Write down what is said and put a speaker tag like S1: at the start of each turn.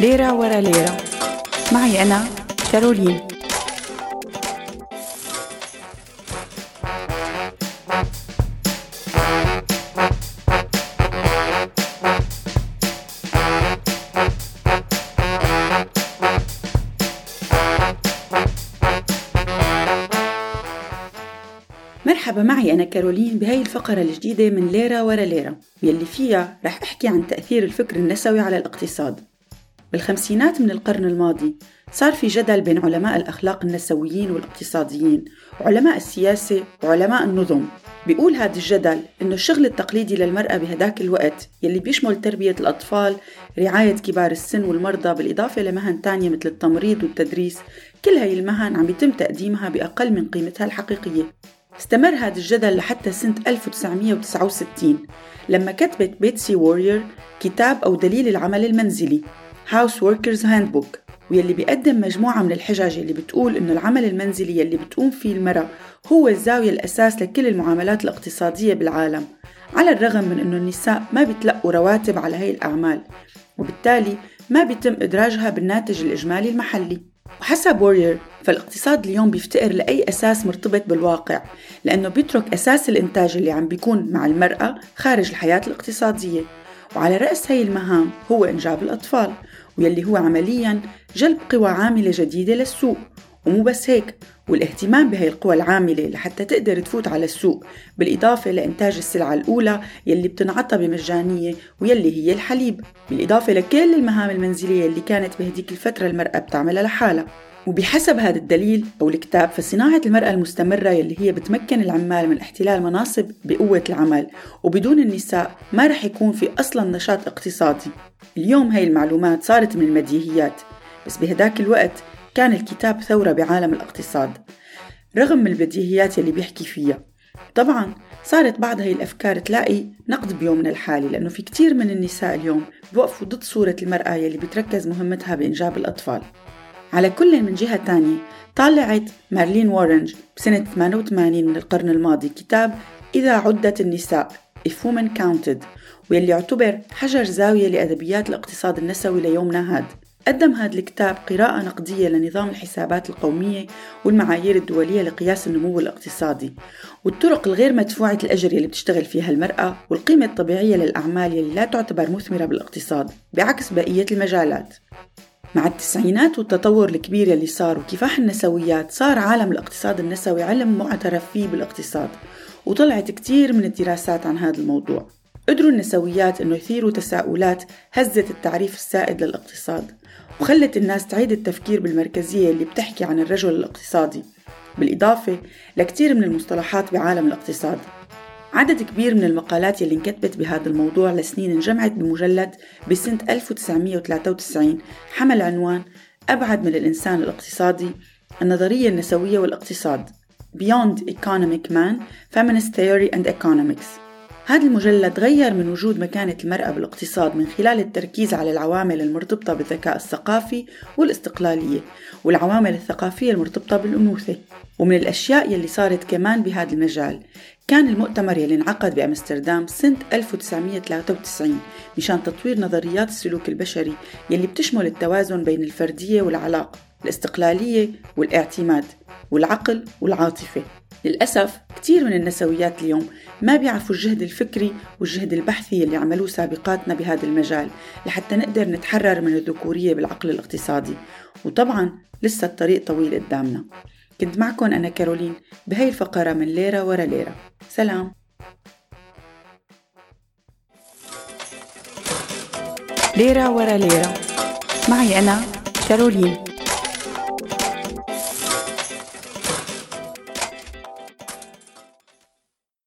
S1: ليرة ورا ليرة. معي أنا كارولين. مرحبا معي أنا كارولين بهاي الفقرة الجديدة من ليرة ورا ليرة. يلي فيها رح أحكي عن تأثير الفكر النسوي على الاقتصاد. بالخمسينات من القرن الماضي صار في جدل بين علماء الأخلاق النسويين والاقتصاديين وعلماء السياسة وعلماء النظم. بيقول هذا الجدل إنه الشغل التقليدي للمرأة بهداك الوقت يلي بيشمل تربية الأطفال رعاية كبار السن والمرضى بالإضافة لمهن تانية مثل التمريض والتدريس. كل هاي المهن عم يتم تقديمها بأقل من قيمتها الحقيقية. استمر هذا الجدل لحتى سنة 1969 لما كتبت بيتسي وورير كتاب أو دليل العمل المنزلي. House Workers Handbook واللي بيقدم مجموعة من الحجج اللي بتقول إنه العمل المنزلي اللي بتقوم فيه المرأة هو الزاوية الأساس لكل المعاملات الاقتصادية بالعالم على الرغم من إنه النساء ما بيتلقوا رواتب على هاي الأعمال وبالتالي ما بيتم إدراجها بالناتج الإجمالي المحلي. وحسب وورير فالاقتصاد اليوم بيفتقر لأي أساس مرتبط بالواقع لأنه بيترك أساس الإنتاج اللي عم بيكون مع المرأة خارج الحياة الاقتصادية. وعلى رأس هاي المهام هو إنجاب الأطفال واللي هو عمليا جلب قوى عاملة جديدة للسوق. ومو بس هيك والاهتمام بهي القوى العاملة لحتى تقدر تفوت على السوق بالإضافة لإنتاج السلعة الأولى يلي بتنعطى بمجانية ويلي هي الحليب بالإضافة لكل المهام المنزلية اللي كانت بهديك الفترة المرأة بتعملها لحالها. وبحسب هذا الدليل أو الكتاب فصناعة المرأة المستمرة يلي هي بتمكن العمال من احتلال مناصب بقوة العمل وبدون النساء ما رح يكون في أصلا نشاط اقتصادي. اليوم هاي المعلومات صارت من المديهيات بس بهداك الوقت كان الكتاب ثورة بعالم الاقتصاد رغم البديهيات يلي بيحكي فيها. طبعا صارت بعض هاي الأفكار تلاقي نقد بيومنا الحالي لأنه في كتير من النساء اليوم بوقفوا ضد صورة المرأة يلي بتركز مهمتها بإنجاب الأطفال. على كل من جهة تانية طالعت مارلين وورنج بسنة 88 من القرن الماضي كتاب إذا عدت النساء If Women Counted واللي يعتبر حجر زاوية لأدبيات الاقتصاد النسوي ليومنا هاد. قدم هذا الكتاب قراءة نقدية لنظام الحسابات القومية والمعايير الدولية لقياس النمو الاقتصادي والطرق الغير مدفوعة الأجر اللي بتشتغل فيها المرأة والقيمة الطبيعية للأعمال اللي لا تعتبر مثمرة بالاقتصاد بعكس بقية المجالات. مع التسعينات والتطور الكبير اللي صار وكفاح النسويات صار عالم الاقتصاد النسوي علم معترف فيه بالاقتصاد وطلعت كتير من الدراسات عن هذا الموضوع. قدروا النسويات إنه يثيروا تساؤلات هزت التعريف السائد للاقتصاد وخلت الناس تعيد التفكير بالمركزية اللي بتحكي عن الرجل الاقتصادي بالإضافة لكتير من المصطلحات بعالم الاقتصاد. عدد كبير من المقالات يلي انكتبت بهذا الموضوع لسنين انجمعت بمجلد بسنة 1993 حمل عنوان أبعد من الإنسان الاقتصادي النظرية النسوية والاقتصاد Beyond Economic Man Feminist Theory and Economics. هذا المجلد غير من وجود مكانة المرأة بالاقتصاد من خلال التركيز على العوامل المرتبطة بالذكاء الثقافي والاستقلالية والعوامل الثقافية المرتبطة بالأنوثة. ومن الأشياء يلي صارت كمان بهذا المجال كان المؤتمر يلي انعقد بأمستردام سنة 1993 مشان تطوير نظريات السلوك البشري يلي بتشمل التوازن بين الفردية والعلاقة الاستقلالية والاعتماد والعقل والعاطفة. للأسف كثير من النسويات اليوم ما بيعرفوا الجهد الفكري والجهد البحثي اللي عملوه سابقاتنا بهذا المجال لحتى نقدر نتحرر من الذكورية بالعقل الاقتصادي. وطبعا لسه الطريق طويل قدامنا. كنت معكم أنا كارولين بهاي الفقرة من ليرة ورا ليرة. سلام. ليرة ورا ليرة. معي أنا كارولين.